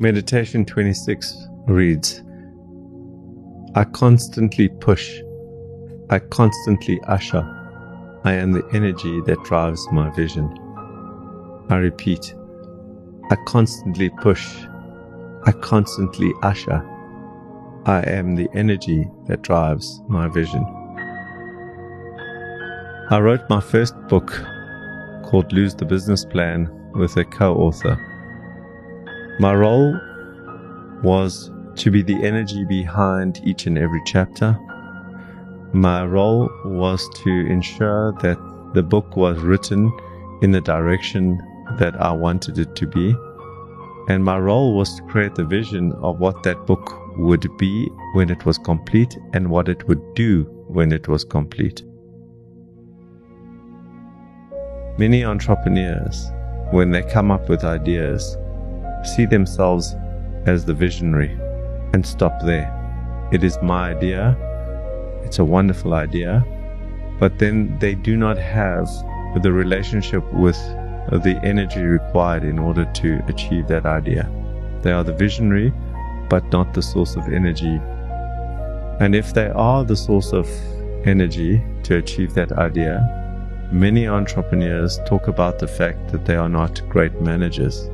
Meditation 26 reads I constantly push, I constantly usher. I am the energy that drives my vision. I repeat, I constantly push, I constantly usher. I am the energy that drives my vision. I wrote my first book called Lose the Business Plan with a co author. My role was to be the energy behind each and every chapter. My role was to ensure that the book was written in the direction that I wanted it to be. And my role was to create the vision of what that book would be when it was complete and what it would do when it was complete. Many entrepreneurs, when they come up with ideas, see themselves as the visionary and stop there. It is my idea, it's a wonderful idea, but then they do not have the relationship with the energy required in order to achieve that idea. They are the visionary, but not the source of energy. And if they are the source of energy to achieve that idea, Many entrepreneurs talk about the fact that they are not great managers.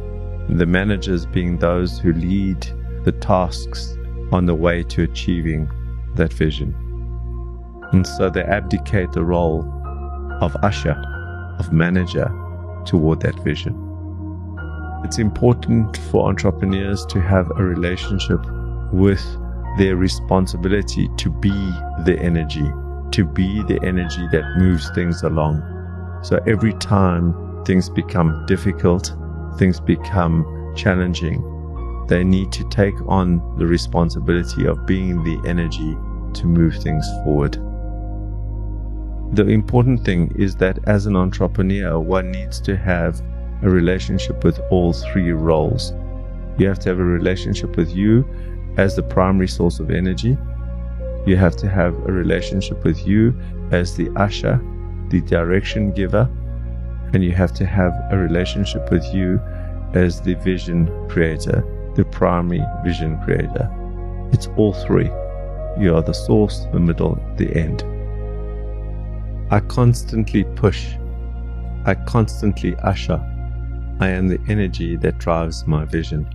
The managers being those who lead the tasks on the way to achieving that vision. And so they abdicate the role of usher, of manager toward that vision. It's important for entrepreneurs to have a relationship with their responsibility to be the energy to be the energy that moves things along. So every time things become difficult, things become challenging, they need to take on the responsibility of being the energy to move things forward. The important thing is that as an entrepreneur, one needs to have a relationship with all three roles. You have to have a relationship with you as the primary source of energy. You have to have a relationship with you as the usher, the direction giver, and you have to have a relationship with you as the vision creator, the primary vision creator. It's all three. You are the source, the middle, the end. I constantly push. I constantly usher. I am the energy that drives my vision.